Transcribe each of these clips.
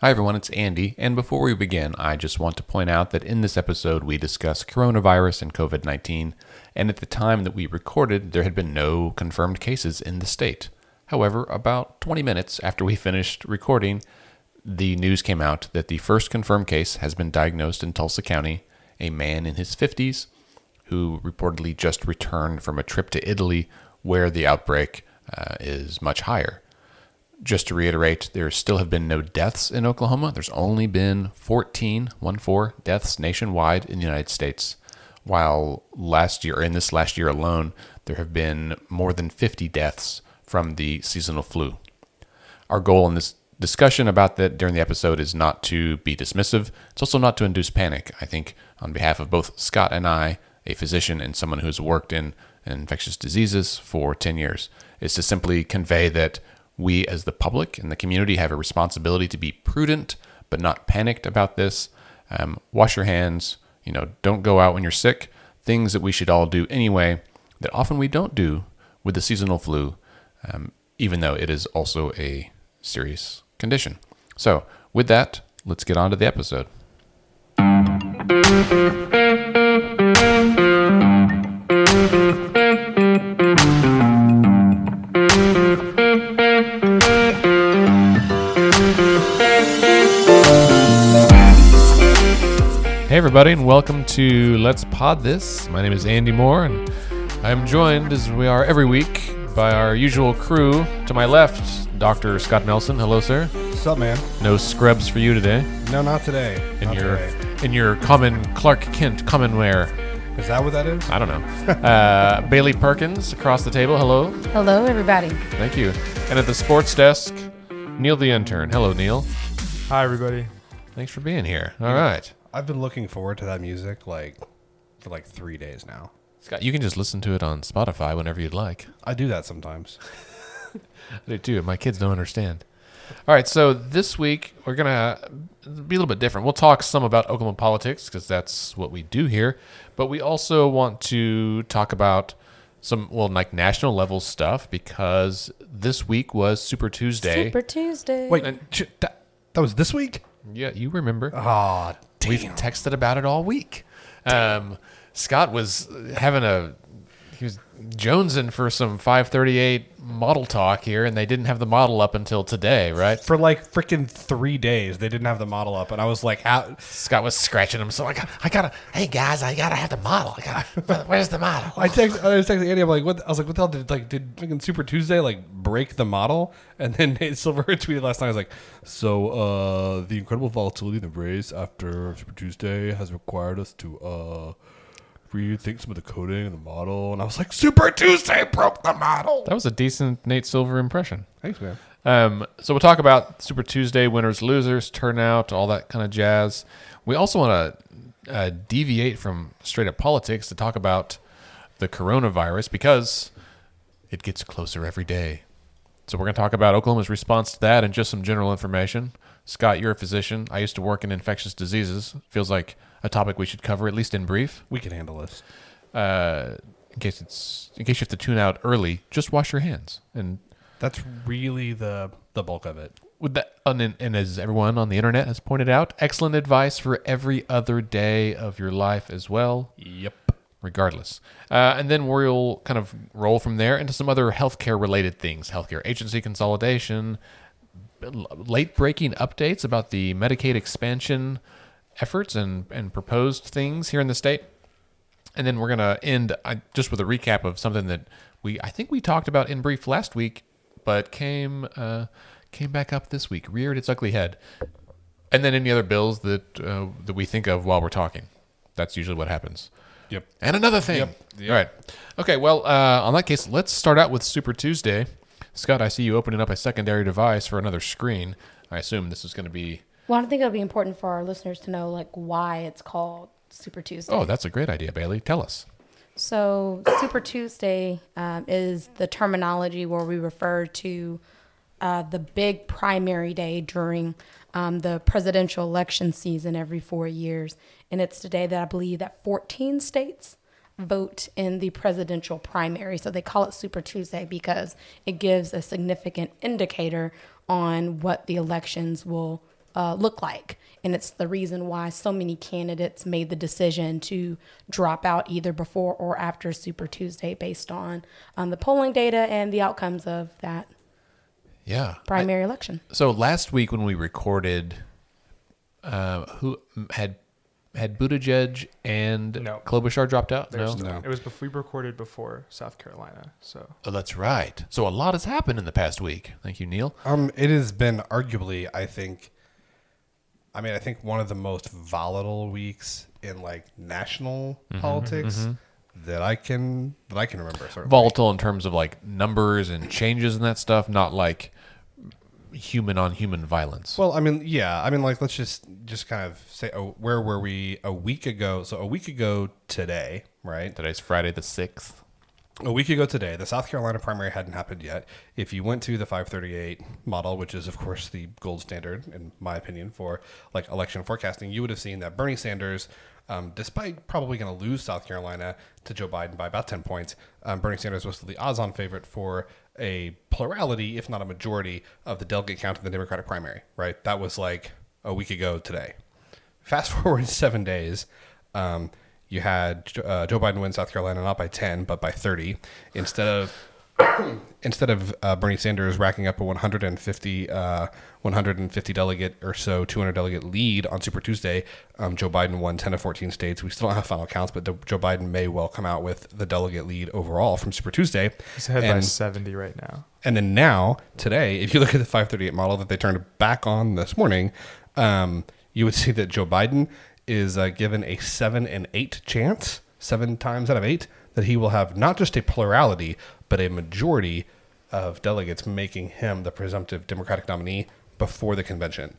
Hi, everyone, it's Andy. And before we begin, I just want to point out that in this episode, we discuss coronavirus and COVID 19. And at the time that we recorded, there had been no confirmed cases in the state. However, about 20 minutes after we finished recording, the news came out that the first confirmed case has been diagnosed in Tulsa County, a man in his 50s who reportedly just returned from a trip to Italy where the outbreak uh, is much higher. Just to reiterate, there still have been no deaths in Oklahoma. There's only been 14, one four deaths nationwide in the United States. While last year, in this last year alone, there have been more than 50 deaths from the seasonal flu. Our goal in this discussion about that during the episode is not to be dismissive. It's also not to induce panic. I think, on behalf of both Scott and I, a physician and someone who's worked in infectious diseases for 10 years, is to simply convey that we as the public and the community have a responsibility to be prudent but not panicked about this. Um, wash your hands. You know, don't go out when you're sick. Things that we should all do anyway that often we don't do with the seasonal flu, um, even though it is also a serious condition. So, with that, let's get on to the episode. Hey, everybody, and welcome to Let's Pod This. My name is Andy Moore, and I'm joined, as we are every week, by our usual crew. To my left, Dr. Scott Nelson. Hello, sir. What's up, man? No scrubs for you today. No, not today. In Not your today. in your common Clark Kent common wear. Is that what that is? I don't know. Uh, Bailey Perkins across the table. Hello. Hello, everybody. Thank you. And at the sports desk, Neil the intern. Hello, Neil. Hi, everybody. Thanks for being here. All right. I've been looking forward to that music like for like three days now. Scott, you can just listen to it on Spotify whenever you'd like. I do that sometimes. I do too. My kids don't understand. All right, so this week we're gonna be a little bit different. We'll talk some about Oklahoma politics because that's what we do here, but we also want to talk about some well, like national level stuff because this week was Super Tuesday. Super Tuesday. Wait, sh- that, that was this week? Yeah, you remember? Ah, We've texted about it all week. Um, Scott was having a jonesing for some 538 model talk here, and they didn't have the model up until today, right? For like freaking three days, they didn't have the model up, and I was like, "How?" Scott was scratching him, so I got, I gotta, hey guys, I gotta have the model. I gotta, where's the model? I text, I was texting Andy. I'm like, "What?" I was like, "What the hell did like did freaking Super Tuesday like break the model?" And then Nate Silver tweeted last night. I was like, "So uh, the incredible volatility in the race after Super Tuesday has required us to uh." Rethink some of the coding and the model, and I was like, "Super Tuesday broke the model." That was a decent Nate Silver impression. Thanks, man. Um, so we'll talk about Super Tuesday, winners, losers, turnout, all that kind of jazz. We also want to uh, deviate from straight up politics to talk about the coronavirus because it gets closer every day. So we're going to talk about Oklahoma's response to that and just some general information. Scott, you're a physician. I used to work in infectious diseases. Feels like a topic we should cover at least in brief. We can handle this. Uh, in case it's in case you have to tune out early, just wash your hands and That's really the the bulk of it. with that and, and as everyone on the internet has pointed out excellent advice for every other day of your life as well Yep. regardless uh, and then we'll kind of roll from there into some other healthcare related things healthcare agency consolidation late breaking updates about the medicaid expansion efforts and, and proposed things here in the state and then we're going to end just with a recap of something that we I think we talked about in brief last week, but came uh, came back up this week, reared its ugly head. And then any other bills that uh, that we think of while we're talking. That's usually what happens. Yep. And another thing. Yep. Yep. All right. Okay. Well, uh, on that case, let's start out with Super Tuesday. Scott, I see you opening up a secondary device for another screen. I assume this is going to be. Well, I think it'll be important for our listeners to know like why it's called Super Tuesday. Oh, that's a great idea, Bailey. Tell us. So Super Tuesday um, is the terminology where we refer to uh, the big primary day during um, the presidential election season every four years, and it's the day that I believe that 14 states vote in the presidential primary. So they call it Super Tuesday because it gives a significant indicator on what the elections will uh, look like. And it's the reason why so many candidates made the decision to drop out either before or after Super Tuesday based on um, the polling data and the outcomes of that Yeah. primary election. So last week when we recorded, uh, who had had Buttigieg and No. Klobuchar dropped out? There's no. No. It was before we recorded before South Carolina. So Oh, that's right. So a lot has happened in the past week. Thank you, Neil. Um, it has been arguably, I think. I mean, I think one of the most volatile weeks in like national mm-hmm. politics mm-hmm. that I can that I can remember. Sort of Volatile in terms of like numbers and changes and that stuff, not like human on human violence. Well, I mean, yeah, I mean, like let's just just kind of say, oh, where were we a week ago? So a week ago today, right? Today's Friday the sixth. A week ago today, the South Carolina primary hadn't happened yet. If you went to the 538 model, which is of course the gold standard in my opinion for like election forecasting, you would have seen that Bernie Sanders, um, despite probably going to lose South Carolina to Joe Biden by about 10 points, um, Bernie Sanders was still the odds-on favorite for a plurality, if not a majority, of the delegate count in the Democratic primary. Right? That was like a week ago today. Fast forward seven days, um, you had uh, Joe Biden win South Carolina not by ten but by thirty instead of instead of uh, Bernie Sanders racking up a 150 uh, 150 delegate or so 200 delegate lead on Super Tuesday. Um, Joe Biden won 10 of 14 states. We still don't have final counts, but Joe Biden may well come out with the delegate lead overall from Super Tuesday. he's ahead by 70 right now. and then now, today, if you look at the 538 model that they turned back on this morning, um, you would see that Joe Biden is uh, given a seven and eight chance, seven times out of eight, that he will have not just a plurality, but a majority of delegates making him the presumptive Democratic nominee before the convention.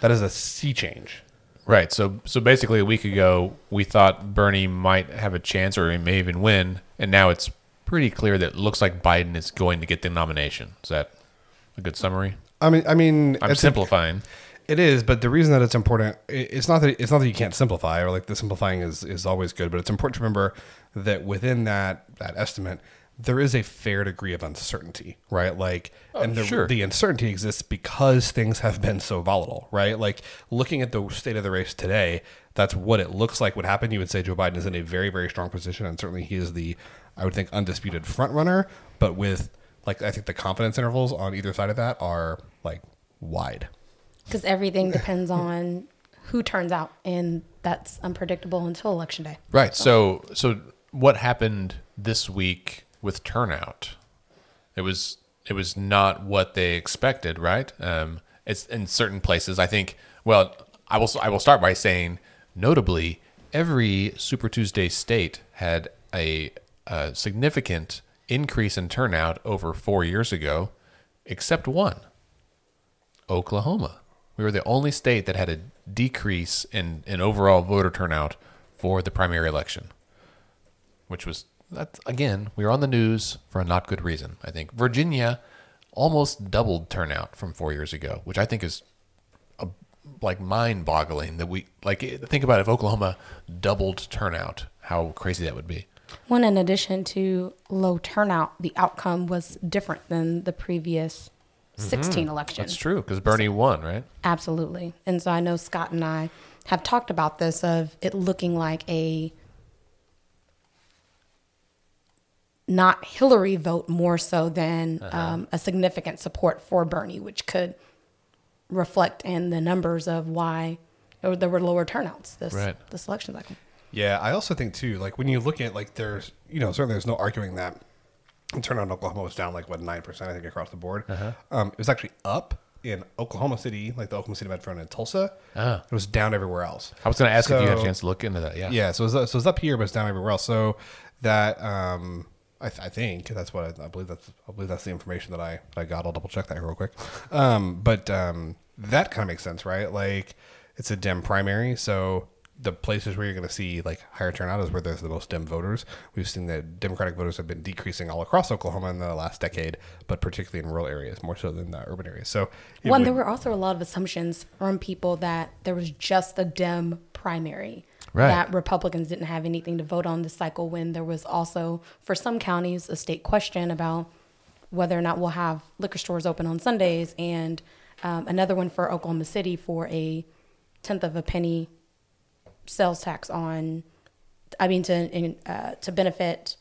That is a sea change. Right. So so basically a week ago we thought Bernie might have a chance or he may even win, and now it's pretty clear that it looks like Biden is going to get the nomination. Is that a good summary? I mean, I mean, I'm it's a- simplifying. It is, but the reason that it's important, it's not that it's not that you can't simplify, or like the simplifying is is always good, but it's important to remember that within that that estimate, there is a fair degree of uncertainty, right? Like, oh, and the, sure. the uncertainty exists because things have been so volatile, right? Like looking at the state of the race today, that's what it looks like would happen. You would say Joe Biden is in a very very strong position, and certainly he is the, I would think, undisputed front runner. But with like, I think the confidence intervals on either side of that are like wide. Because everything depends on who turns out, and that's unpredictable until election day. Right. So so what happened this week with turnout? It was it was not what they expected, right? Um, it's in certain places. I think. Well, I will I will start by saying, notably, every Super Tuesday state had a, a significant increase in turnout over four years ago, except one. Oklahoma. We were the only state that had a decrease in, in overall voter turnout for the primary election, which was that again we were on the news for a not good reason. I think Virginia almost doubled turnout from four years ago, which I think is a, like mind-boggling that we like. Think about if Oklahoma doubled turnout, how crazy that would be. One, in addition to low turnout, the outcome was different than the previous 16 election. That's true because Bernie won, right? Absolutely. And so I know Scott and I have talked about this of it looking like a not Hillary vote more so than um, a significant support for Bernie, which could reflect in the numbers of why there there were lower turnouts this Right. this election cycle. Yeah, I also think too, like when you look at like there's you know certainly there's no arguing that turnout on Oklahoma was down like what nine percent I think across the board. Um, it was actually up in Oklahoma City, like the Oklahoma City Metro and Tulsa. Ah. It was down everywhere else. I was going to ask if you had a chance to look into that. Yeah. Yeah, so it's, so it's up here, but it's down everywhere else. So that um, I, th- I think that's what I, I believe. That's I believe that's the information that I that I got. I'll double check that real quick. Um, but um, that kind of makes sense, right? Like it's a Dem primary, so the places where you're going to see like higher turnout is where there's the most Dem voters. We've seen that Democratic voters have been decreasing all across Oklahoma in the last decade, but particularly in rural areas more so than the urban areas. So One, there were also a lot of assumptions from people that there was just a Dem primary. Right. That Republicans didn't have anything to vote on this cycle when there was also, for some counties, a state question about whether or not we'll have liquor stores open on Sundays and um, another one for Oklahoma City for a tenth of a penny sales tax on, I mean, to in, uh, to benefit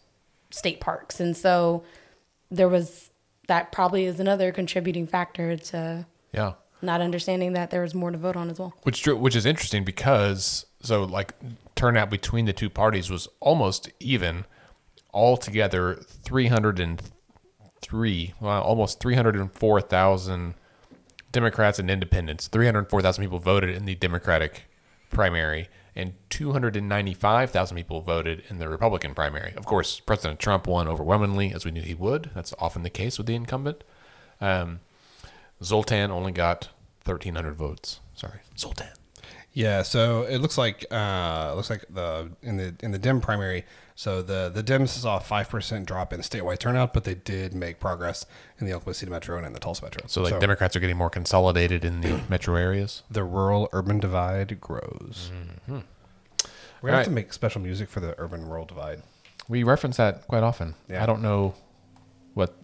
state parks, and so there was that probably is another contributing factor to Yeah. not understanding that there was more to vote on as well. Which which is interesting because so like turnout between the two parties was almost even. Altogether, three hundred and three, well, almost three hundred and four thousand Democrats and Independents. Three hundred four thousand people voted in the Democratic primary, and two hundred and ninety-five thousand people voted in the Republican primary. Of course, President Trump won overwhelmingly, as we knew he would. That's often the case with the incumbent. Um, Zoltan only got thirteen hundred votes. Sorry, Zoltan. Yeah, so it looks like uh, looks like the in the in the Dem primary. So the the Dems saw a five percent drop in statewide turnout, but they did make progress in the Oklahoma City metro and in the Tulsa metro. So like Democrats are getting more consolidated in the metro areas. the rural urban divide grows. Mm-hmm. We're gonna have Right. to make special music for the urban rural divide. We reference that quite often. Yeah. I don't know what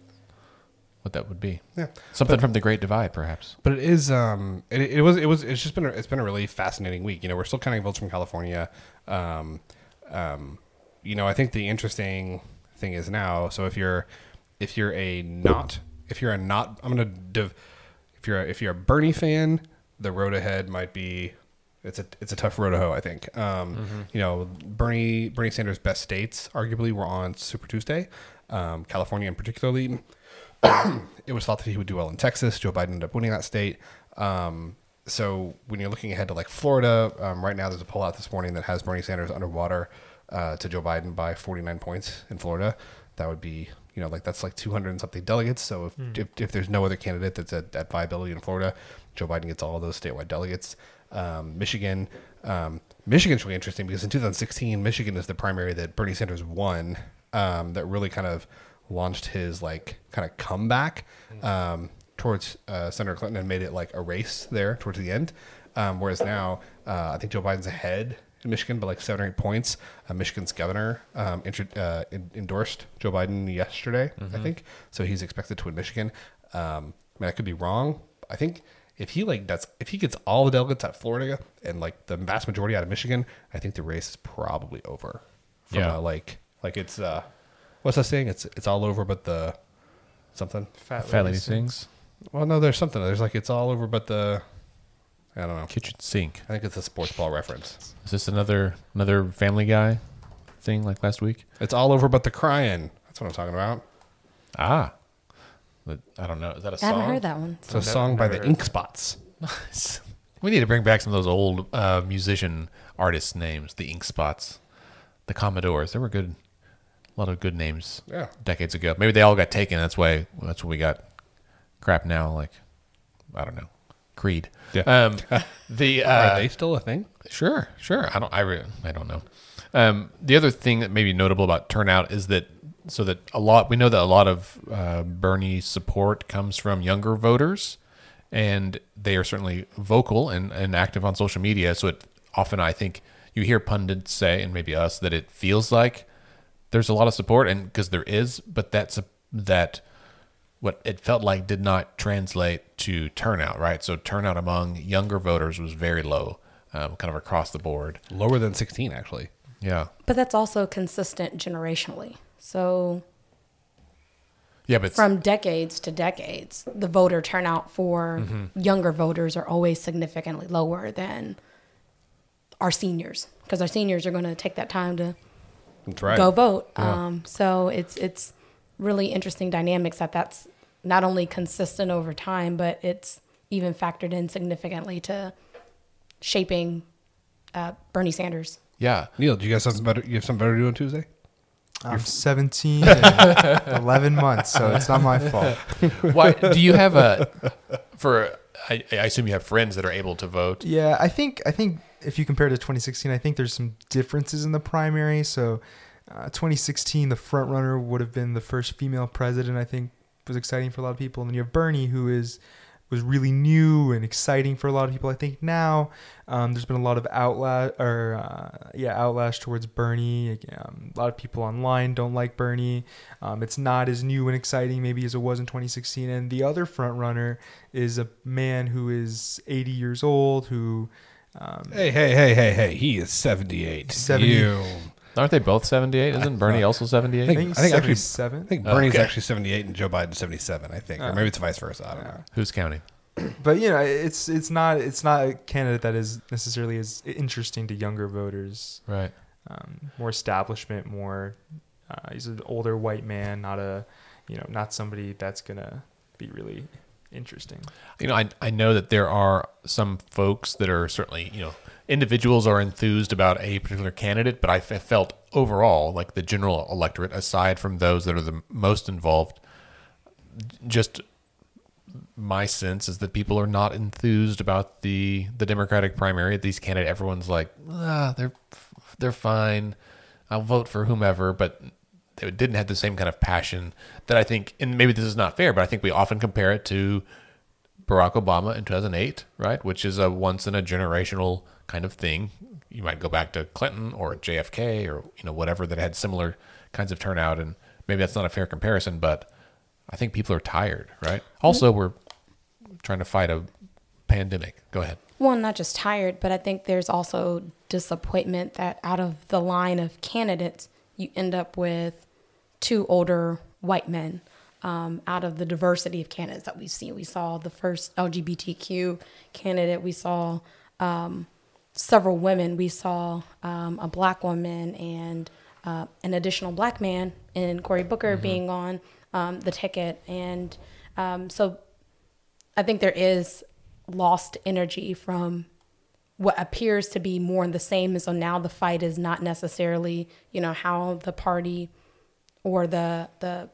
what that would be. Yeah, Something from the Great Divide, perhaps. but it is um it, it was it was it's just been a, it's been a really fascinating week. You know, we're still counting votes from California. Um, um, you know, I think the interesting thing is now. So if you're if you're a not if you're a not I'm gonna div, if you're a, if you're a Bernie fan, the road ahead might be it's a it's a tough road to hoe. I think. Um, You know, Bernie Bernie Sanders' best states arguably were on Super Tuesday. Um, California, in particularly, it was thought that he would do well in Texas. Joe Biden ended up winning that state. Um, so when you're looking ahead to like Florida, um, right now there's a poll out this morning that has Bernie Sanders underwater uh, to Joe Biden by 49 points in Florida. That would be, you know, like that's like 200 and something delegates. So if, if, if there's no other candidate that's at, at viability in Florida, Joe Biden gets all those statewide delegates. Um, Michigan, um, Michigan's really interesting because in 2016, Michigan is the primary that Bernie Sanders won. Um, that really kind of launched his like kind of comeback um, towards uh, Senator Clinton and made it like a race there towards the end. Um, whereas now, uh, I think Joe Biden's ahead in Michigan by like seven or eight points. Uh, Michigan's governor um, intro- uh, en- endorsed Joe Biden yesterday, I think. So he's expected to win Michigan. Um, I mean, I could be wrong. I think if he like that's if he gets all the delegates at Florida and like the vast majority out of Michigan, I think the race is probably over. From Yeah. a, like like it's uh, what's that saying? It's it's all over, but the something. Fat, Fat Lady lady sings. Well, no, there's something. There's like it's all over, but the I don't know. Kitchen sink. I think it's a sports ball reference. Is this another another Family Guy thing like last week? It's all over, but the crying. That's what I'm talking about. Ah, But I don't know. Is that a I song? haven't heard that one. It's a Never- song by never the heard Ink that. Spots. We need to bring back some of those old uh, musician artist names, the Ink Spots, the Commodores. They were good, a lot of good names Yeah. decades ago. Maybe they all got taken. That's why. That's why we got crap now. Like I don't know, Creed. Yeah. Um, the uh, Are they still a thing? Sure, sure. I don't. I re- I don't know. Um, the other thing that may be notable about turnout is that so that a lot we know that a lot of uh, Bernie support comes from younger voters, and they are certainly vocal and, and active on social media. So it often I think you hear pundits say, and maybe us, that it feels like there's a lot of support, and because there is, but that's a, that what it felt like did not translate to turnout, right? So turnout among younger voters was very low, um, kind of across the board. Lower than 16, actually. Yeah, But that's also consistent generationally. So yeah, but from decades to decades, the voter turnout for Mm-hmm. younger voters are always significantly lower than our seniors because our seniors are going to take that time to That's right. go vote. Um, so it's it's really interesting dynamics that that's not only consistent over time, but it's even factored in significantly to shaping uh, Bernie Sanders. yeah, Neil, do you guys have something better? You have something better to do on Tuesday? I'm 17 and 11 months, so it's not my fault. Why do you have a for? I, I assume you have friends that are able to vote. Yeah, I think I think if you compare to 2016, I think there's some differences in the primary. So, uh, 2016, the front runner would have been the first female president. I think was exciting for a lot of people. And then you have Bernie, who is was really new and exciting for a lot of people. I think now um, there's been a lot of outlash or uh, yeah outlash towards Bernie. Um, a lot of people online don't like Bernie. Um, it's not as new and exciting maybe as it was in 2016. And the other front runner is a man who is 80 years old who. Um, Hey, hey, hey, hey, hey! He is seventy-eight. 70. You. Aren't they both 78? Isn't Bernie also 78? I think- think, I think actually- 77. I think Oh, Bernie's okay. actually seventy-eight and Joe Biden's seventy-seven. I think, or Oh. maybe it's vice versa. I don't know. Who's counting? but you know it's it's not it's not a candidate that is necessarily as interesting to younger voters Right. um, more establishment more uh, he's an older white man not a you know not somebody that's gonna be really interesting You know, I, I know that there are some folks that are certainly, you know, individuals are enthused about a particular candidate, but I f- felt overall, like the general electorate, aside from those that are the most involved, just my sense is that people are not enthused about the the Democratic primary. These candidates, everyone's like, ah, they're they're fine. I'll vote for whomever, but they didn't have the same kind of passion that I think. And maybe this is not fair, but I think we often compare it to Barack Obama in 2008, right? Which is a once in a generational kind of thing. You might go back to Clinton or JFK or you know whatever that had similar kinds of turnout, and maybe that's not a fair comparison, but I think people are tired, right? Mm-hmm. Also, we're trying to fight a pandemic. Go ahead. One, not just tired, but I think there's also disappointment that out of the line of candidates, you end up with two older white men. Um, out of the diversity of candidates that we've seen, we saw the first LGBTQ candidate, we saw um, several women, we saw um, a black woman and uh, an additional black man, and Cory Booker being on um, the ticket. And um, so I think there is lost energy from what appears to be more in the same. And so now the fight is not necessarily, you know, how the party or the the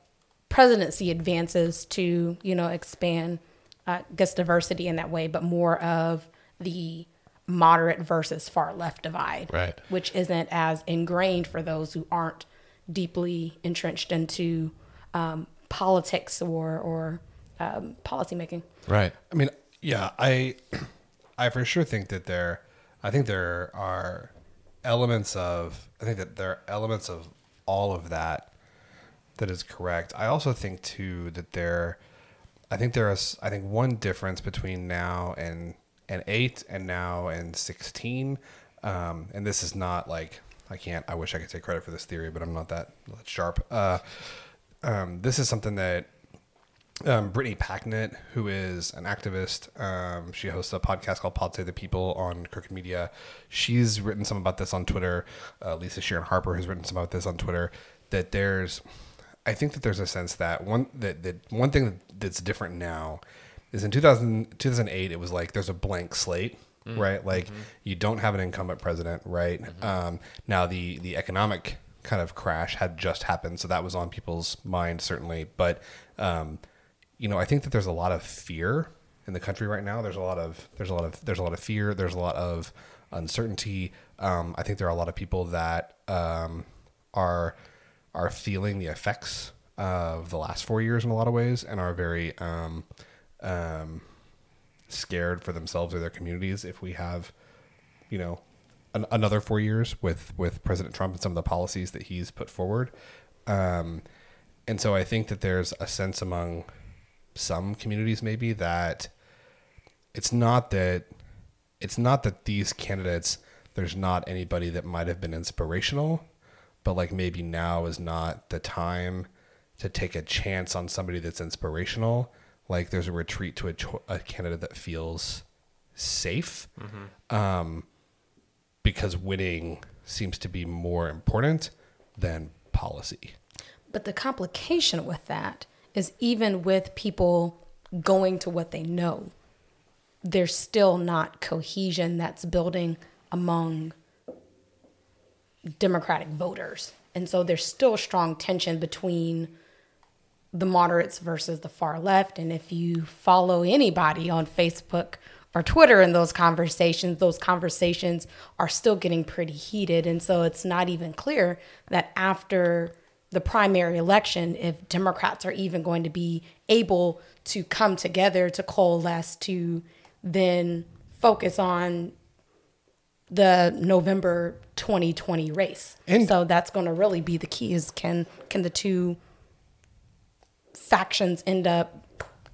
presidency advances to, you know, expand, uh, guess diversity in that way, but more of the moderate versus far left divide, Right. which isn't as ingrained for those who aren't deeply entrenched into um, politics or or um, policymaking. Right. I mean, yeah, I, I for sure think that there, I think there are elements of, I think that there are elements of all of that that is correct. I also think too that there, I think there is, I think one difference between now and and eight and now and sixteen, um, and this is not like I can't. I wish I could take credit for this theory, but I'm not that, that sharp. Uh, um, this is something that um, Brittany Packnett, who is an activist, um, she hosts a podcast called Pod the People on Crooked Media. She's written some about this on Twitter. Uh, Lisa Sharon Harper has written some about this on Twitter. That there's, I think that there's a sense that one that, that one thing that's different now is in 2000, 2008 it was like there's a blank slate. Right, like you don't have an incumbent president, right? Um, now the the economic kind of crash had just happened, so that was on people's mind certainly. But um, you know, I think that there's a lot of fear in the country right now. There's a lot of there's a lot of there's a lot of fear. There's a lot of uncertainty. Um, I think there are a lot of people that um, are are feeling the effects of the last four years in a lot of ways, and are very um, um, scared for themselves or their communities if we have, you know, an, another four years with with President Trump and some of the policies that he's put forward. Um, and so I think that there's a sense among some communities maybe that it's not that it's not that these candidates there's not anybody that might have been inspirational but like maybe now is not the time to take a chance on somebody that's inspirational. Like there's a retreat to a, cho- a candidate that feels safe um, because winning seems to be more important than policy. But the complication with that is even with people going to what they know, there's still not cohesion that's building among Democratic voters. And so there's still strong tension between the moderates versus the far left. And if you follow anybody on Facebook or Twitter in those conversations, those conversations are still getting pretty heated. And so it's not even clear that after the primary election if Democrats are even going to be able to come together to coalesce to then focus on the November 2020 race. And- so that's going to really be the key is can can the two factions end up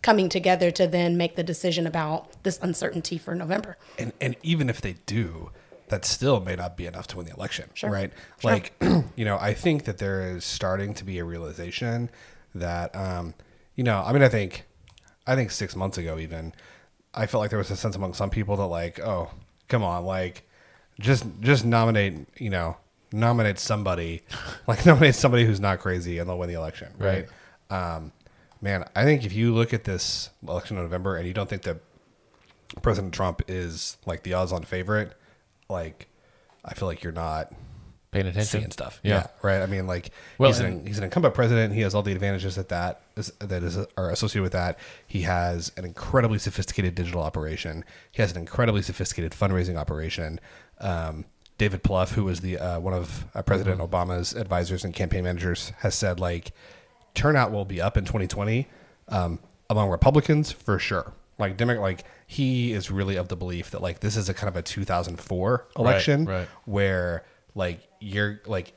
coming together to then make the decision about this uncertainty for November. and and even if they do, that still may not be enough to win the election, Sure. right? Sure. Like, you know, I think that there is starting to be a realization that, um, you know, I mean, I think, I think six months ago, even, I felt like there was a sense among some people that, like, oh, come on, like, just just nominate, you know, nominate somebody, like nominate somebody who's not crazy, and they'll win the election, right? Um, man, I think if you look at this election in November and you don't think that President Trump is like the odds-on favorite, like I feel like you're not Paying attention. seeing stuff. Yeah. right. I mean, like Well, he's an he's an incumbent president. He has all the advantages that that is, that is are associated with that. He has an incredibly sophisticated digital operation. He has an incredibly sophisticated fundraising operation. Um, David Plouffe, who was the uh, one of uh, President Mm-hmm. Obama's advisors and campaign managers, has said like turnout will be up in 2020 um, among Republicans for sure. Like Demo- like he is really of the belief that like this is a kind of a 2004 election right. where like you're like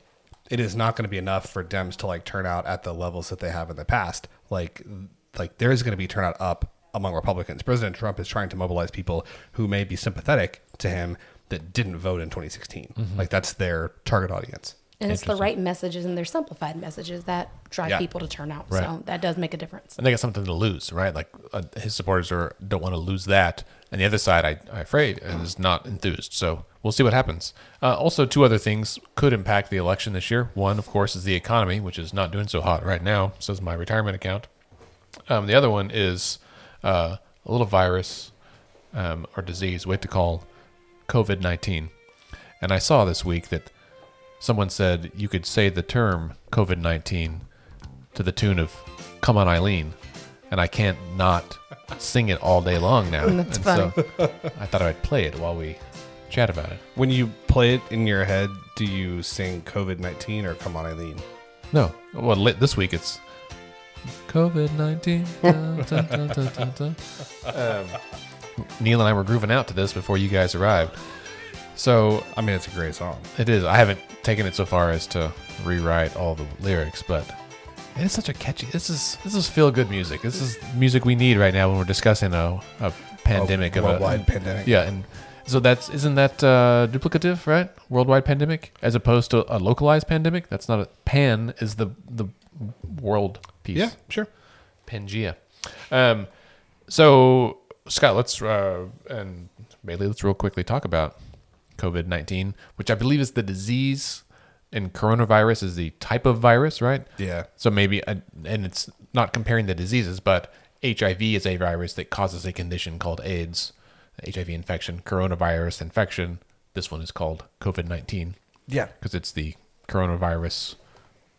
it is not going to be enough for Dems to like turn out at the levels that they have in the past. Like like there is going to be turnout up among Republicans. President Trump is trying to mobilize people who may be sympathetic to him that didn't vote in 2016. Like that's their target audience. And it's the right messages and they're simplified messages that drive Yeah. people to turn out. Right. So that does make a difference. and they got something to lose, right? Like uh, his supporters are don't want to lose that, and the other side, I, I'm afraid, is not enthused. So we'll see what happens. Uh, also, two other things could impact the election this year. One, of course, is the economy, which is not doing so hot right now. Says my retirement account. Um, the other one is uh, a little virus um, or disease, what to call COVID nineteen. And I saw this week that someone said you could say the term COVID nineteen to the tune of "Come on, Eileen," and I can't not sing it all day long now. That's and so I thought I'd play it while we chat about it. When you play it in your head, do you sing COVID 19 or Come On Eileen? No, well, li- this week it's COVID nineteen. um, Neil and I were grooving out to this before you guys arrived. So I mean, it's a great song. It is. I haven't taken it so far as to rewrite all the lyrics, but it is such a catchy. This is this is feel good music. This is music we need right now when we're discussing a, a pandemic A of a worldwide pandemic. Yeah, and so that's isn't that uh, duplicative, right? Worldwide pandemic as opposed to a localized pandemic. That's not a pan is the the world piece. Yeah, sure. Pangea. Um, so Scott, let's uh, and Bailey, let's real quickly talk about COVID nineteen, which I believe is the disease, and coronavirus is the type of virus, right? Yeah. So maybe, uh, and it's not comparing the diseases, but HIV is a virus that causes a condition called AIDS, HIV infection, coronavirus infection. This one is called COVID nineteen Yeah. because it's the coronavirus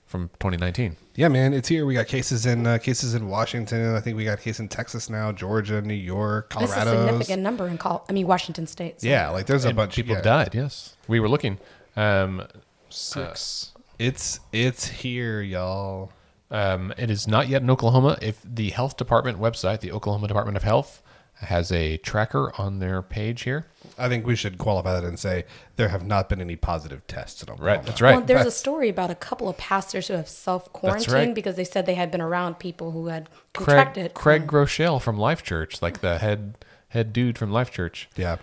from 2019. Yeah, man, it's here. We got cases in uh, cases in Washington. I think we got a case in Texas now, Georgia, New York, This is a Colorado. significant number in Col- I mean Washington State. so- Yeah, like there's a And bunch people yeah. died. Yes, we were looking. Um, Six. It's it's here, y'all. um, it is not yet in Oklahoma. If the health department website, the Oklahoma Department of Health, has a tracker on their page here. I think we should qualify that and say there have not been any positive tests in Oklahoma. Right, that's right. Well, there's a story about a couple of pastors who have self quarantined right. because they said they had been around people who had Craig, contracted. Craig Groeschel from Life Church, like the head head dude from Life Church, Yeah.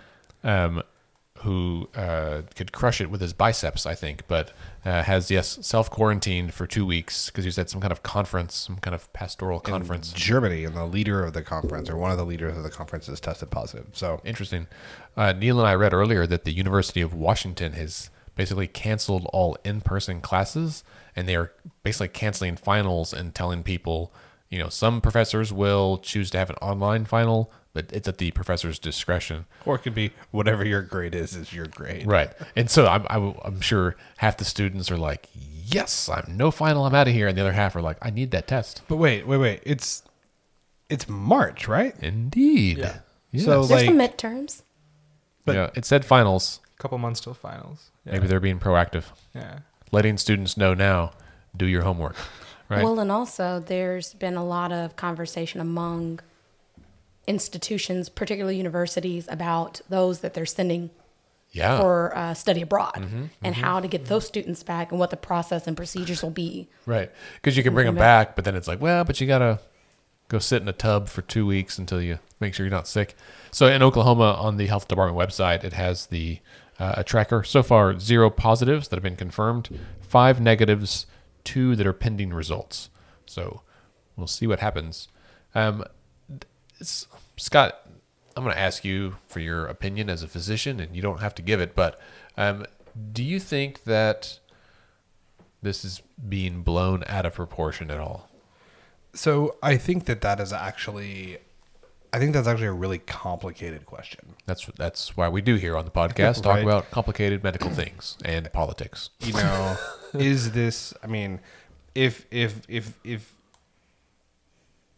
um, who uh, could crush it with his biceps, I think, but uh, has yes self quarantined for two weeks because he was at some kind of conference, some kind of pastoral conference. Germany and the leader of the conference or one of the leaders of the conference is tested positive. So Interesting. Uh, Neil and I read earlier that the University of Washington has basically canceled all in-person classes, and they are basically canceling finals and telling people, you know, some professors will choose to have an online final, but it's at the professor's discretion. or it could be whatever your grade is is your grade. Right. And so I'm, I'm, I'm sure half the students are like, yes, I'm no final, I'm out of here, and the other half are like, I need that test. But wait, wait, wait. It's it's March, right? Indeed. Yeah. Yes. So, There's like- some midterms. but- yeah, it said finals. A couple months till finals. Yeah. Maybe they're being proactive. yeah. letting students know now do your homework, right? Well, and also there's been a lot of conversation among institutions, particularly universities, about those that they're sending yeah. for uh, study abroad Mm-hmm, and how to get those students back and what the process and procedures will be. Right. Because you can bring them back, but then it's like, well, but you got to go sit in a tub for two weeks until you make sure you're not sick. So in Oklahoma, on the health department website, it has the uh, a tracker. So far, zero positives that have been confirmed, five negatives, two that are pending results. So we'll see what happens. Um, Scott, I'm going to ask you for your opinion as a physician, and you don't have to give it, but um, do you think that this is being blown out of proportion at all? So I think that that is actually, I think that's actually a really complicated question. That's that's why we do here on the podcast talk Right. about complicated medical things and politics. You know, is this? I mean, if if if if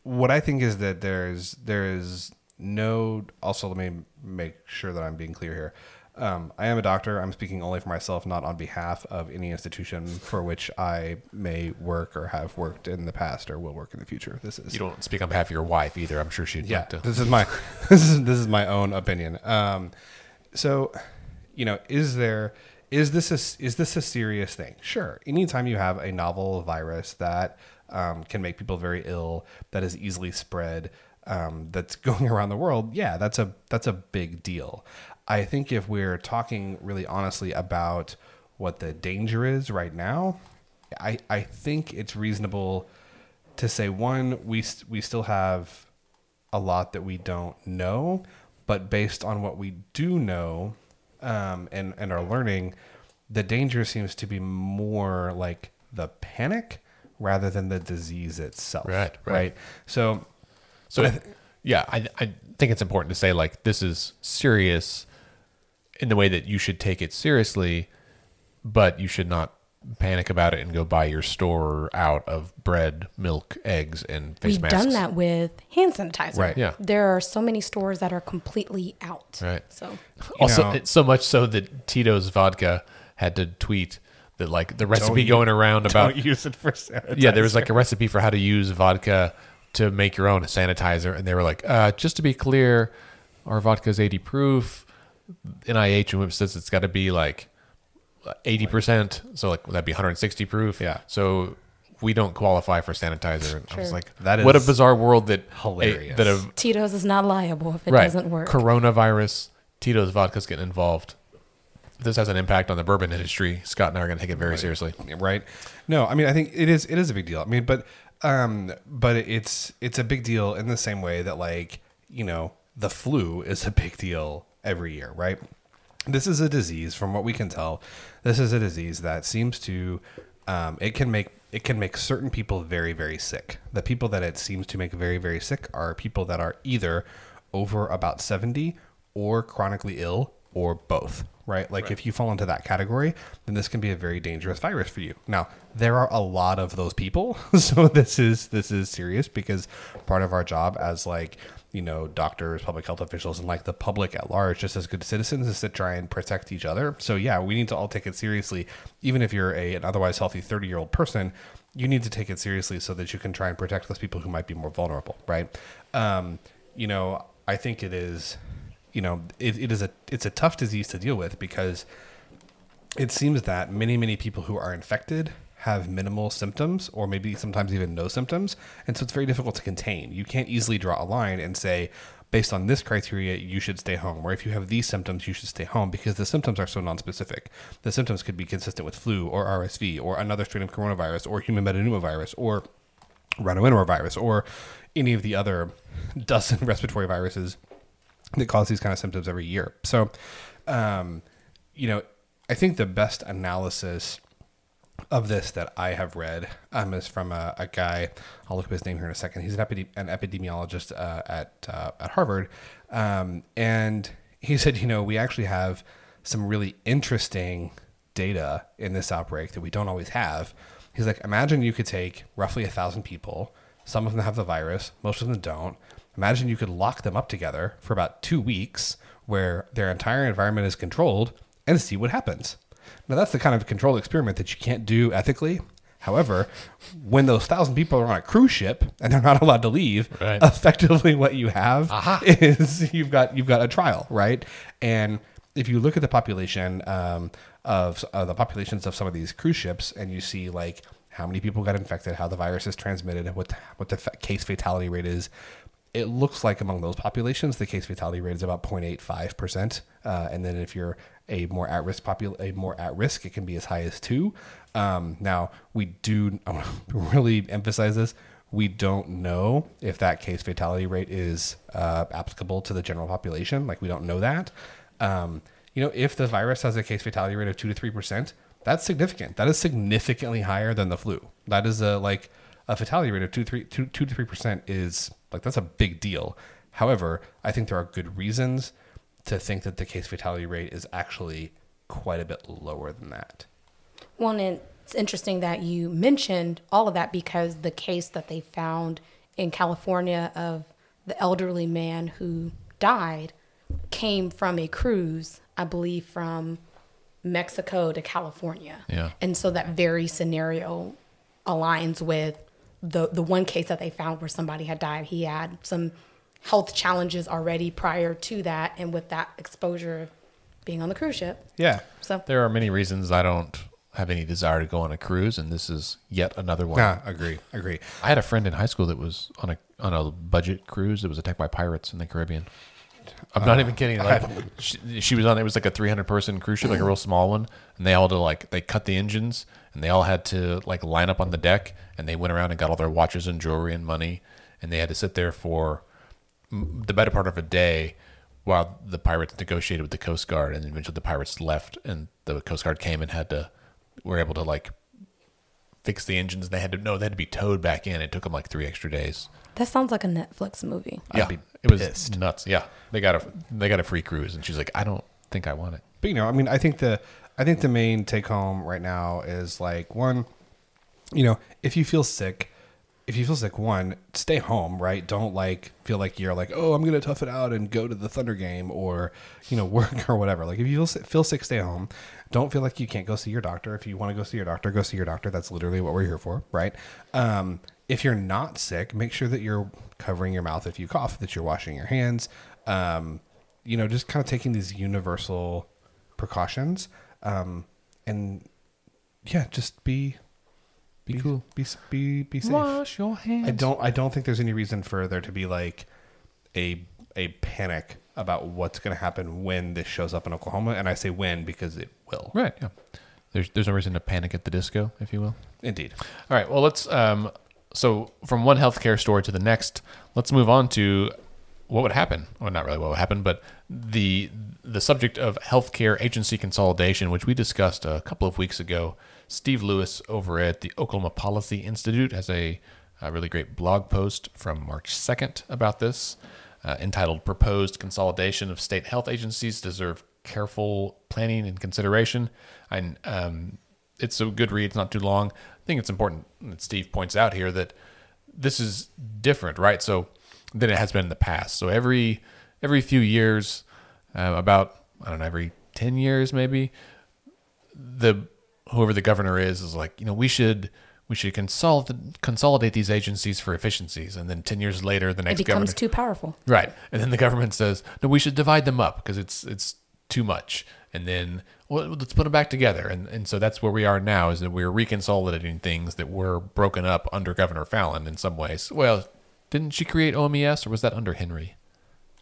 what I think is that there's there is no. Also, let me make sure that I'm being clear here. Um, I am a doctor. I'm speaking only for myself, not on behalf of any institution for which I may work or have worked in the past or will work in the future. This is You don't speak on behalf of your wife either. I'm sure she'd yeah like to. this is my this is this is my own opinion um so you know is there is this a, is this a serious thing? Sure. Anytime you have a novel virus that um, can make people very ill that is easily spread um, that's going around the world yeah that's a that's a big deal. I think if we're talking really honestly about what the danger is right now i i think it's reasonable to say one we we still have a lot that we don't know, but based on what we do know um, and and are learning, the danger seems to be more like the panic rather than the disease itself. Right, right. So, So, I th- yeah, I, I think it's important to say like this is serious in the way that you should take it seriously, but you should not panic about it and go buy your store out of bread, milk, eggs, and face We've masks. done that with hand sanitizer. Right. Yeah. There are so many stores that are completely out. Right. So Also, know- so much so that Tito's vodka had to tweet that like the recipe u- going around about don't use it for sanitizer. yeah, there was like a recipe for how to use vodka to make your own sanitizer, and they were like, uh, just to be clear, our vodka is 80 proof. NIH and WIP says it's got to be like 80 percent, so like would that be 160 proof? Yeah. So we don't qualify for sanitizer. And I was like, that is what a bizarre world that a- hilarious. that a Tito's is not liable if it right doesn't work. coronavirus, Tito's vodka's getting involved. This has an impact on the bourbon industry. Scott and I are going to take it very seriously. right no i mean i think it is it is a big deal i mean but um but it's it's a big deal in the same way that like you know the flu is a big deal every year right this is a disease from what we can tell this is a disease that seems to um, it can make it can make certain people very very sick. The people that it seems to make very very sick are people that are either over about 70 or chronically ill or both right? Like if you fall into that category then this can be a very dangerous virus for you. Now there are a lot of those people so this is this is serious because part of our job as like you know doctors public health officials and like the public at large just as good citizens is to try and protect each other. So yeah we need to all take it seriously. Even if you're a an otherwise healthy 30 year old person you need to take it seriously so that you can try and protect those people who might be more vulnerable right? Um, you know i think it is you know it, it is a it's a tough disease to deal with because it seems that many many people who are infected have minimal symptoms or maybe sometimes even no symptoms. And so it's very difficult to contain. You can't easily draw a line and say based on this criteria you should stay home. Or if you have these symptoms you should stay home because the symptoms are so nonspecific. The symptoms could be consistent with flu or rsv or another strain of coronavirus or human metapneumovirus or rhinovirus or any of the other dozen respiratory viruses that cause these kind of symptoms every year. So, um, you know, I think the best analysis of this that I have read um, is from a, a guy. I'll look up his name here in a second. He's an, epide- an epidemiologist uh, at uh, at Harvard, um, and he said, you know, we actually have some really interesting data in this outbreak that we don't always have. He's like, imagine you could take roughly a thousand people. Some of them have the virus, most of them don't. Imagine you could lock them up together for about two weeks where their entire environment is controlled and see what happens. Now, that's the kind of controlled experiment that you can't do ethically. However, when those thousand people are on a cruise ship and they're not allowed to leave, Right. effectively what you have is you've got you've got a trial, right? And if you look at the population um, of uh, the populations of some of these cruise ships, and you see like how many people got infected, how the virus is transmitted, what what the fa- case fatality rate is, it looks like among those populations, the case fatality rate is about 0.85 percent, uh, and then if you're a more at risk popul- a more at risk, it can be as high as two. Um, now we do really emphasize this. We don't know if that case fatality rate is uh, applicable to the general population. Like we don't know that. Um, you know, if the virus has a case fatality rate of two to three percent, that's significant. That is significantly higher than the flu. That is a like a fatality rate of two, three, two, two to three percent is like that's a big deal. However, I think there are good reasons to think that the case fatality rate is actually quite a bit lower than that. Well, and it's interesting that you mentioned all of that because the case that they found in California of the elderly man who died came from a cruise, I believe, from Mexico to California. Yeah. And so that very scenario aligns with the the one case that they found where somebody had died. He had some health challenges already prior to that, and with that exposure being on the cruise ship. Yeah. So There are many reasons I don't have any desire to go on a cruise, and this is yet another one. Yeah, agree, agree. I had a friend in high school that was on a on a budget cruise that was attacked by pirates in the Caribbean. I'm not uh, even kidding. Like she, she was on. It was like a 300 person cruise ship, like a real small one, and they all had to like they cut the engines, and they all had to like line up on the deck, and they went around and got all their watches and jewelry and money, and they had to sit there for the better part of a day while the pirates negotiated with the Coast Guard, and eventually the pirates left, and the Coast Guard came and had to were able to like fix the engines. And they had to no, they had to be towed back in. It took them like three extra days. that sounds like a Netflix movie. Yeah, it was pissed. nuts. Yeah, they got a they got a free cruise, and she's like, I don't think I want it. But you know, I mean, I think the I think the main take home right now is like one, you know, if you feel sick, if you feel sick, one, stay home, right? Don't like feel like you're like, oh, I'm gonna tough it out and go to the Thunder game or you know work or whatever. Like if you feel sick, stay home. Don't feel like you can't go see your doctor. If you want to go see your doctor, go see your doctor. That's literally what we're here for, right? Um, if you're not sick, make sure that you're covering your mouth if you cough, that you're washing your hands. Um, you know, just kind of taking these universal precautions. Um, and yeah, just be be, cool. Be be be safe. Wash your hands. I don't I don't think there's any reason for there to be like a a panic about what's going to happen when this shows up in Oklahoma and I say when because it will. Right. Yeah. There's there's no reason to panic at the disco, if you will. Indeed. All right. Well, let's. Um, so from one healthcare story to the next, let's move on to what would happen. Well, not really what would happen, but the the subject of healthcare agency consolidation, which we discussed a couple of weeks ago. Steve Lewis over at the Oklahoma Policy Institute has a, a really great blog post from March 2nd about this, uh, entitled "Proposed Consolidation of State Health Agencies Deserve Careful Planning and Consideration." And um, it's a good read. It's not too long. I think it's important that Steve points out here that this is different, right? So than it has been in the past. So every every few years, uh, about I don't know, every ten years maybe, the whoever the governor is is like, you know, we should we should consolidate consolidate these agencies for efficiencies, and then ten years later, the It next becomes governor too powerful. Right. And then the government says, no, we should divide them up because it's it's too much. And then well, let's put them back together. And and so that's where we are now is that we're reconsolidating things that were broken up under Governor Fallin in some ways. Well, didn't she create OMES or was that under Henry?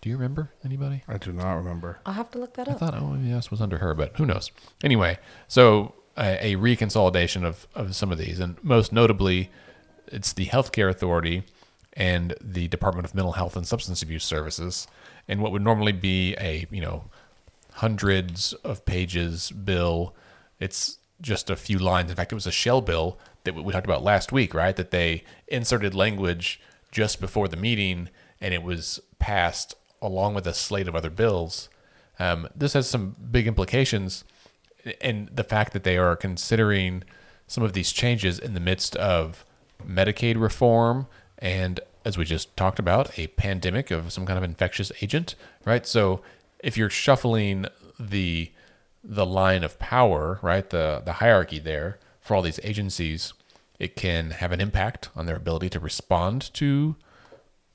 Do you remember anybody? I do not remember. I'll have to look that up. I up. thought OMES was under her, but who knows? Anyway, so a, a reconsolidation of, of some of these, and most notably, it's the Healthcare Authority and the Department of Mental Health and Substance Abuse Services, and what would normally be a you know hundreds of pages bill, it's just a few lines. In fact, it was a shell bill that we talked about last week, right? That they inserted language just before the meeting, and it was passed along with a slate of other bills. Um, this has some big implications, and the fact that they are considering some of these changes in the midst of Medicaid reform and, as we just talked about, a pandemic of some kind of infectious agent, right? So, if you're shuffling the the line of power, right, the the hierarchy there for all these agencies, it can have an impact on their ability to respond to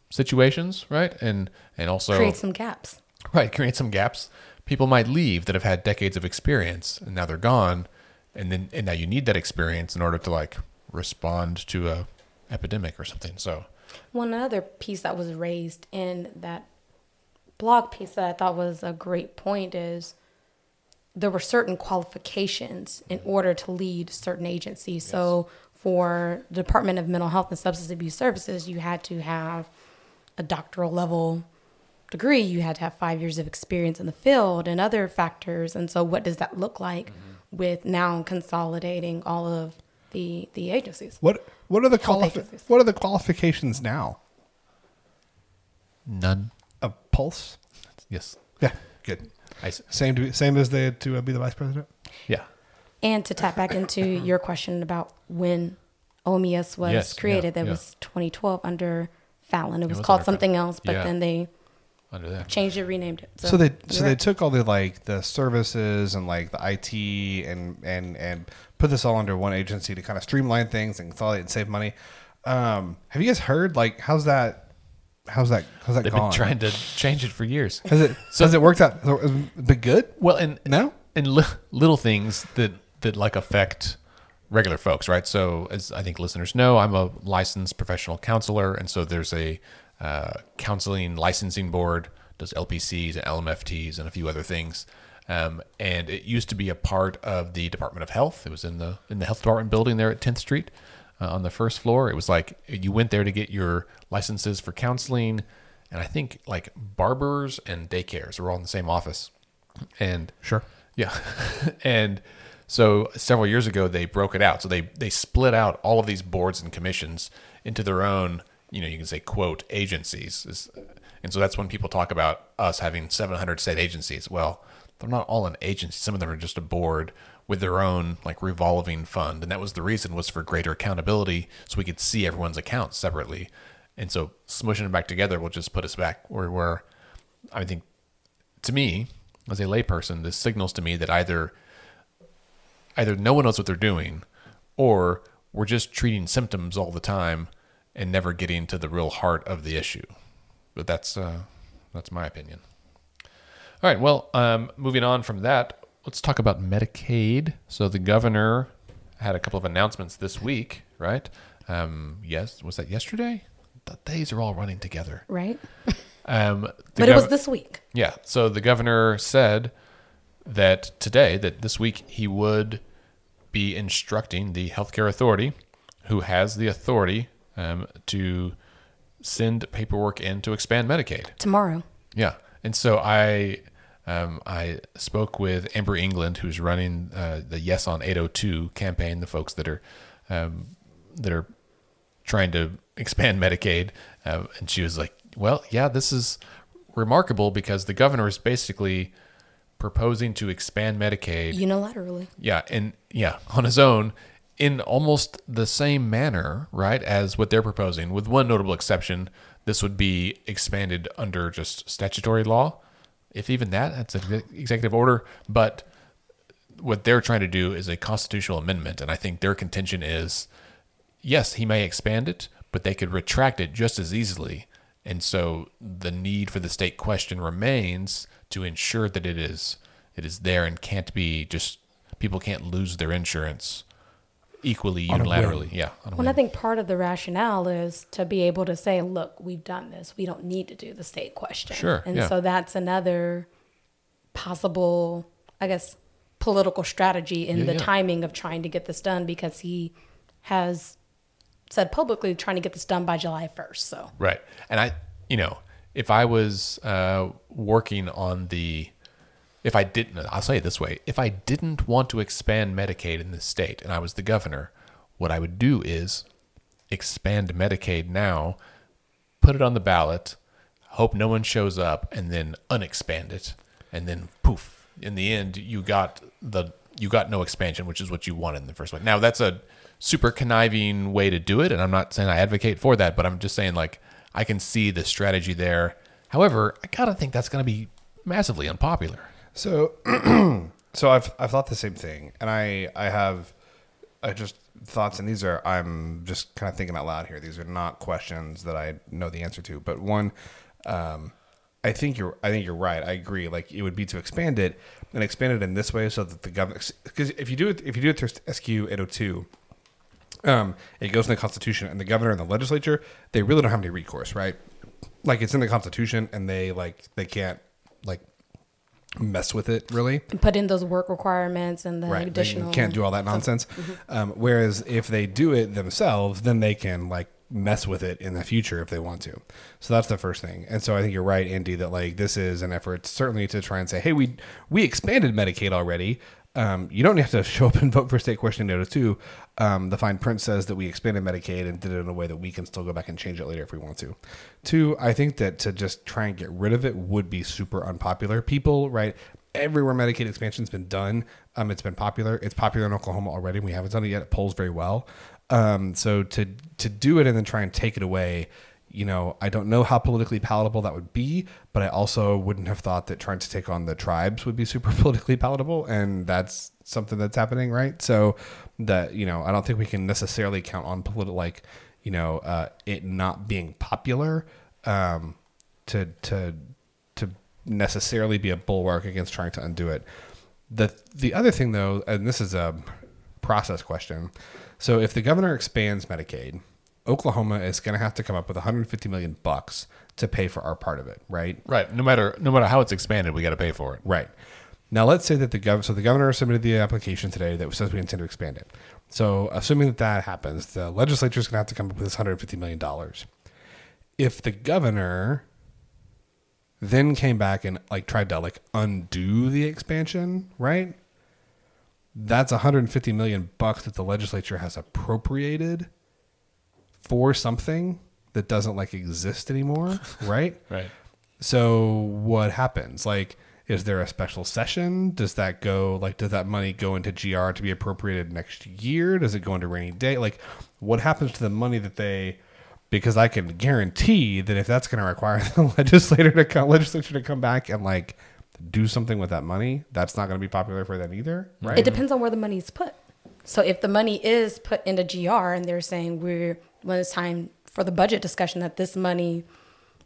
situations, right? And and also Create some gaps. Right, create some gaps. People might leave that have had decades of experience and now they're gone and then and now you need that experience in order to like respond to a epidemic or something. So One other piece that was raised in that blog piece that I thought was a great point is there were certain qualifications in order to lead certain agencies. So for the Department of Mental Health and Substance Abuse Services, you had to have a doctoral level degree, you had to have five years of experience in the field and other factors. And so what does that look like with now consolidating all of the the agencies? What what are the Health qualifi- what are the qualifications now? none. A pulse. Yes. Yeah, good. I s- Same to be, same as they had to uh, be the vice president. yeah. And to tap back into your question about when OMES was Yes, yeah, created, that yeah. was 2012 under Fallin. It was, was called under something else, but Yeah. then they Under that. changed it, renamed it. So, they you're so they took all the like the services and like the IT and and and put this all under one agency to kind of streamline things and consolidate and save money. Um, have you guys heard like how's that? How's that? How's that They've gone? been trying to change it for years. Has it so, has it worked out? Has it been good? Well, and now and li- little things that that like affect regular folks, right? So, as I think listeners know, I'm a licensed professional counselor, and so there's a uh, counseling licensing board, does LPCs and LMFTs and a few other things. Um, and it used to be a part of the Department of Health. It was in the in the health department building there at 10th Street uh, on the first floor. It was like you went there to get your licenses for counseling, and I think like barbers and daycares were all in the same office. And Sure. yeah. and so several years ago they broke it out. So they they split out all of these boards and commissions into their own, you know, you can say quote agencies. And so that's when people talk about us having 700 state agencies. Well, they're not all an agency. Some of them are just a board with their own like revolving fund. And that was the reason was for greater accountability so we could see everyone's accounts separately. And so smushing it back together will just put us back where where I think to me, as a layperson, this signals to me that either either no one knows what they're doing, or we're just treating symptoms all the time and never getting to the real heart of the issue. But that's uh, that's my opinion. All right. Well, um, moving on from that, let's talk about Medicaid. So the governor had a couple of announcements this week, right? Um, yes, was that yesterday? The days are all running together. right? Um, But it was this week. yeah. So the governor said that today, that this week, he would be instructing the healthcare authority, who has the authority um, to send paperwork in to expand Medicaid. Tomorrow. Yeah, and so I um, I spoke with Amber England, who's running uh, the Yes on 802 campaign. The folks that are um, that are trying to expand Medicaid, uh, and she was like, "Well, yeah, this is remarkable because the governor is basically proposing to expand Medicaid." Unilaterally. Yeah, and yeah, on his own in almost the same manner, right, as what they're proposing, with one notable exception. This would be expanded under just statutory law, if even that. That's an executive order. But what they're trying to do is a constitutional amendment, and I think their contention is, yes, he may expand it, but they could retract it just as easily. And so the need for the state question remains to ensure that it is it is there and can't be just people can't lose their insurance equally On unilaterally. Yeah. on a Well, I think part of the rationale is to be able to say, look, we've done this. We don't need to do the state question. Sure, And yeah. so that's another possible, I guess, political strategy in Yeah, the yeah. timing of trying to get this done because he has said publicly trying to get this done by July 1st. So Right. And I, you know, if I was uh, working on the, if I didn't, I'll say it this way if I didn't want to expand Medicaid in this state and I was the governor, what I would do is expand Medicaid now, put it on the ballot, hope no one shows up, and then unexpand it. And then poof, in the end, you got the, you got no expansion, which is what you wanted in the first place. Now, that's a super conniving way to do it. And I'm not saying I advocate for that, but I'm just saying, like, I can see the strategy there. However, I gotta think that's gonna be massively unpopular. So, so I've I've thought the same thing, and I I have I just thoughts, and these are I'm just kind of thinking out loud here. These are not questions that I know the answer to, but one, um, I think you're I think you're right. I agree. Like it would be to expand it and expand it in this way so that the government because if you do it if you do it through SQ 802. Um, it goes in the Constitution, and the governor and the legislature they really don't have any recourse, right? Like it's in the Constitution, and they like they can't like mess with it really. Put in those work requirements and the right. They can't do all that nonsense. Um, whereas if they do it themselves, then they can like mess with it in the future if they want to. So that's the first thing. And so I think you're right, Andy, that like this is an effort certainly to try and say, hey, we we expanded Medicaid already. Um, you don't have to show up and vote for state question notice too. Um, the fine print says that we expanded Medicaid and did it in a way that we can still go back and change it later if we want to. Two, I think that to just try and get rid of it would be super unpopular. People, right? Everywhere Medicaid expansion's been done, um, it's been popular. It's popular in Oklahoma already. We haven't done it yet. It polls very well. Um, so to to do it and then try and take it away, you know, I don't know how politically palatable that would be, but I also wouldn't have thought that trying to take on the tribes would be super politically palatable, and that's something that's happening, right? So that you know, I don't think we can necessarily count on political like you know uh, it not being popular um, to to to necessarily be a bulwark against trying to undo it. The the other thing though, and this is a process question. So if the governor expands Medicaid, Oklahoma is going to have to come up with 150 million bucks to pay for our part of it, right? Right. No matter no matter how it's expanded, we got to pay for it. Right. Now let's say that the governor, so the governor submitted the application today that says we intend to expand it. So assuming that that happens, the legislature is going to have to come up with this 150 million dollars. If the governor then came back and like tried to like undo the expansion, right? That's 150 million bucks that the legislature has appropriated for something that doesn't like exist anymore, right? Right. So what happens? Like, is there a special session? Does that go like does that money go into GR to be appropriated next year? Does it go into rainy day? Like, what happens to the money that they? Because I can guarantee that if that's going to require the legislator to come, legislature to come back and like do something with that money, that's not going to be popular for them either, mm-hmm. right? It depends on where the money is put. So if the money is put into GR and they're saying we're when it's time for the budget discussion that this money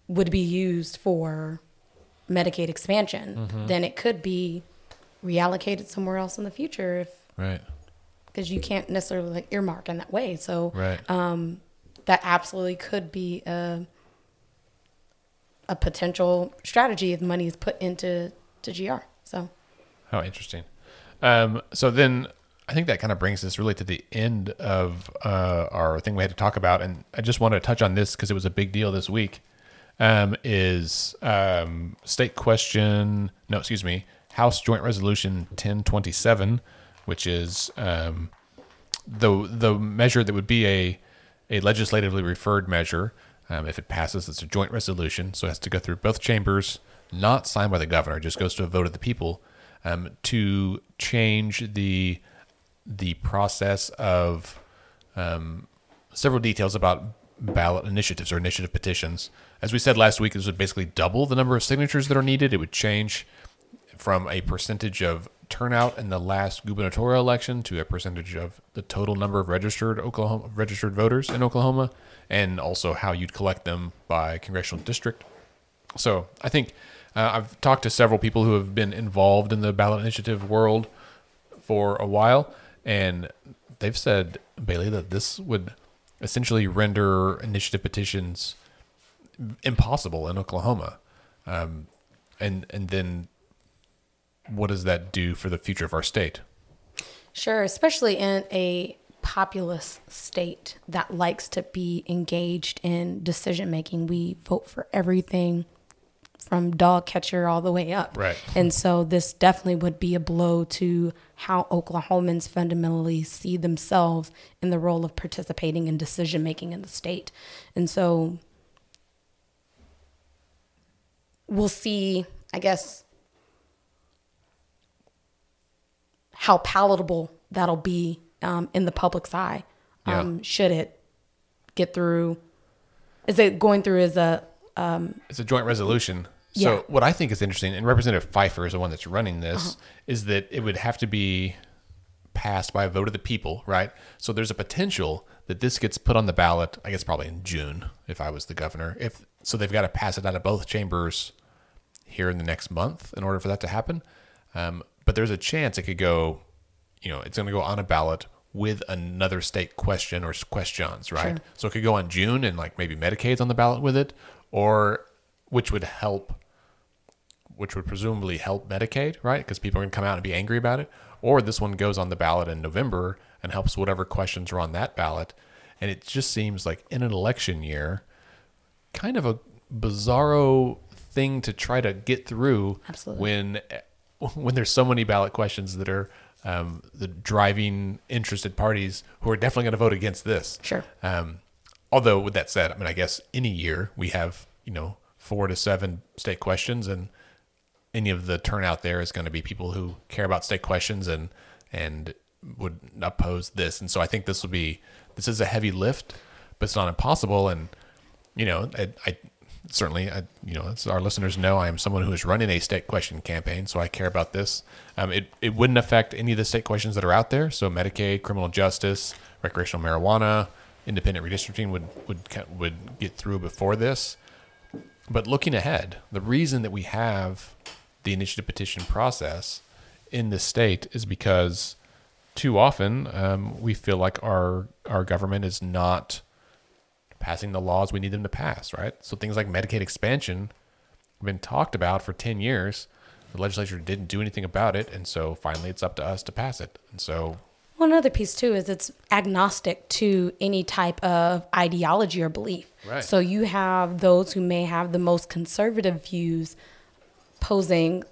would be used for Medicaid expansion, then it could be reallocated somewhere else in the future if Right. because you can't necessarily like earmark in that way. So Right. that absolutely could be a a potential strategy if money is put into to GR. So How interesting. Um, so then I think that kind of brings us really to the end of uh, our thing we had to talk about. And I just want to touch on this because it was a big deal this week. Um, is um, state question, no, excuse me, House Joint Resolution 1027, which is um, the the measure that would be a a legislatively referred measure. Um, if it passes, it's a joint resolution, so it has to go through both chambers, not signed by the governor. It just goes to a vote of the people um, to change the the process of um, several details about ballot initiatives or initiative petitions. As we said last week, this would basically double the number of signatures that are needed. It would change from a percentage of turnout in the last gubernatorial election to a percentage of the total number of registered Oklahoma registered voters in Oklahoma, and also how you'd collect them by congressional district. So I think uh, I've talked to several people who have been involved in the ballot initiative world for a while, and they've said Bailey that this would essentially render initiative petitions impossible in Oklahoma, um, and and then what does that do for the future of our state? Sure, especially in a populous state that likes to be engaged in decision making. We vote for everything from dog catcher all the way up. Right. And so this definitely would be a blow to how Oklahomans fundamentally see themselves in the role of participating in decision making in the state. And so we'll see, I guess, how palatable that'll be um, in the public's eye. Um, Should it get through? Is it going through as a It's a joint resolution. So Yeah. what I think is interesting, and Representative Pfeiffer is the one that's running this, is that it would have to be passed by a vote of the people, right? So there's a potential that this gets put on the ballot. I guess probably in June, if I was the governor. If so, they've got to pass it out of both chambers here in the next month in order for that to happen. Um, but there's a chance it could go, you know, it's going to go on a ballot with another state question or questions, right? Sure. So it could go on June and like maybe Medicaid's on the ballot with it, or which would help, which would presumably help Medicaid, right? Because people are going to come out and be angry about it. Or this one goes on the ballot in November and helps whatever questions are on that ballot. And it just seems like in an election year, kind of a bizarro thing to try to get through Absolutely. when when there's so many ballot questions that are um, the driving interested parties who are definitely going to vote against this. Sure. Um, although with that said, I mean, I guess any year we have you know four to seven state questions, and any of the turnout there is going to be people who care about state questions and and would oppose this. And so I think this will be this is a heavy lift, but it's not impossible. And you know, I, I certainly, I, you know, as our listeners know, I am someone who is running a state question campaign, so I care about this. Um, it it wouldn't affect any of the state questions that are out there. So Medicaid, criminal justice, recreational marijuana, independent redistricting would would would get through before this. But looking ahead, the reason that we have the initiative petition process in this state is because too often um, we feel like our our government is not passing the laws we need them to pass, right? So things like Medicaid expansion have been talked about for 10 years. The legislature didn't do anything about it, and so finally it's up to us to pass it. And so One other piece too is it's agnostic to any type of ideology or belief. Right. So you have those who may have the most conservative views posing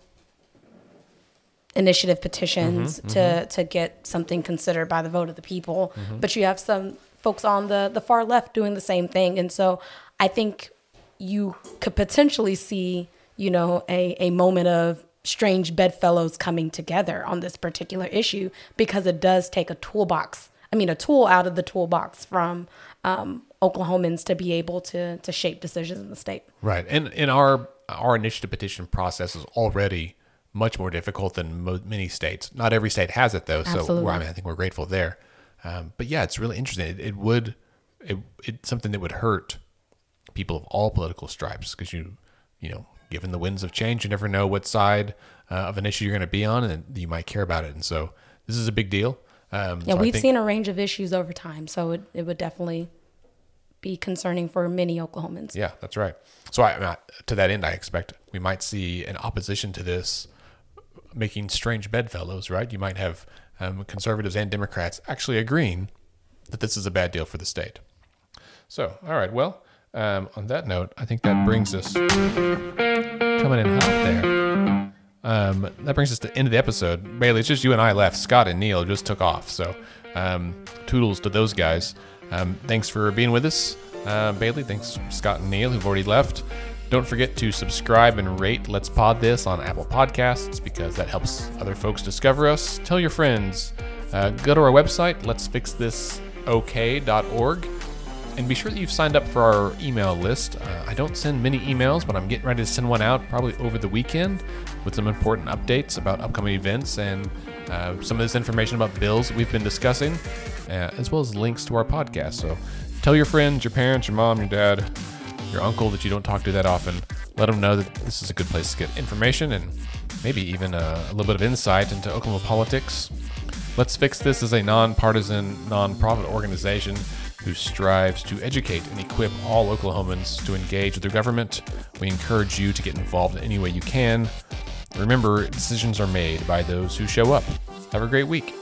initiative petitions mm-hmm, to mm-hmm. to get something considered by the vote of the people, mm-hmm. but you have some folks on the the far left doing the same thing, and so I think you could potentially see, you know, a, a moment of strange bedfellows coming together on this particular issue because it does take a toolbox. I mean, a tool out of the toolbox from um, Oklahomans to be able to to shape decisions in the state. Right, and in our our initiative petition process is already much more difficult than mo- many states. Not every state has it though, so Absolutely. we're, I mean, I think we're grateful there. Um, but yeah, it's really interesting. It, it would, it, it's something that would hurt people of all political stripes because you, you know, given the winds of change, you never know what side uh, of an issue you're going to be on, and you might care about it. And so this is a big deal. Um, Yeah, so we've think- seen a range of issues over time, so it, it would definitely be concerning for many Oklahomans. Yeah, that's right. So I, to that end, I expect we might see an opposition to this making strange bedfellows. Right? You might have um, conservatives and Democrats actually agreeing that this is a bad deal for the state. So, all right. Well, um, on that note, I think that brings us coming in hot there. Um, that brings us to the end of the episode. Bailey, it's just you and I left. Scott and Neil just took off. So, um, toodles to those guys. Um, thanks for being with us, uh, Bailey. Thanks, Scott and Neil, who've already left. Don't forget to subscribe and rate Let's Pod This on Apple Podcasts because that helps other folks discover us. Tell your friends. Uh, go to our website, let'sfixthisok.org. And be sure that you've signed up for our email list. Uh, I don't send many emails, but I'm getting ready to send one out probably over the weekend with some important updates about upcoming events and uh, some of this information about bills we've been discussing, uh, as well as links to our podcast. So tell your friends, your parents, your mom, your dad, your uncle that you don't talk to that often. Let them know that this is a good place to get information and maybe even a, a little bit of insight into Oklahoma politics. Let's Fix This is a nonpartisan, nonprofit organization who strives to educate and equip all Oklahomans to engage with their government. We encourage you to get involved in any way you can. Remember, decisions are made by those who show up. Have a great week.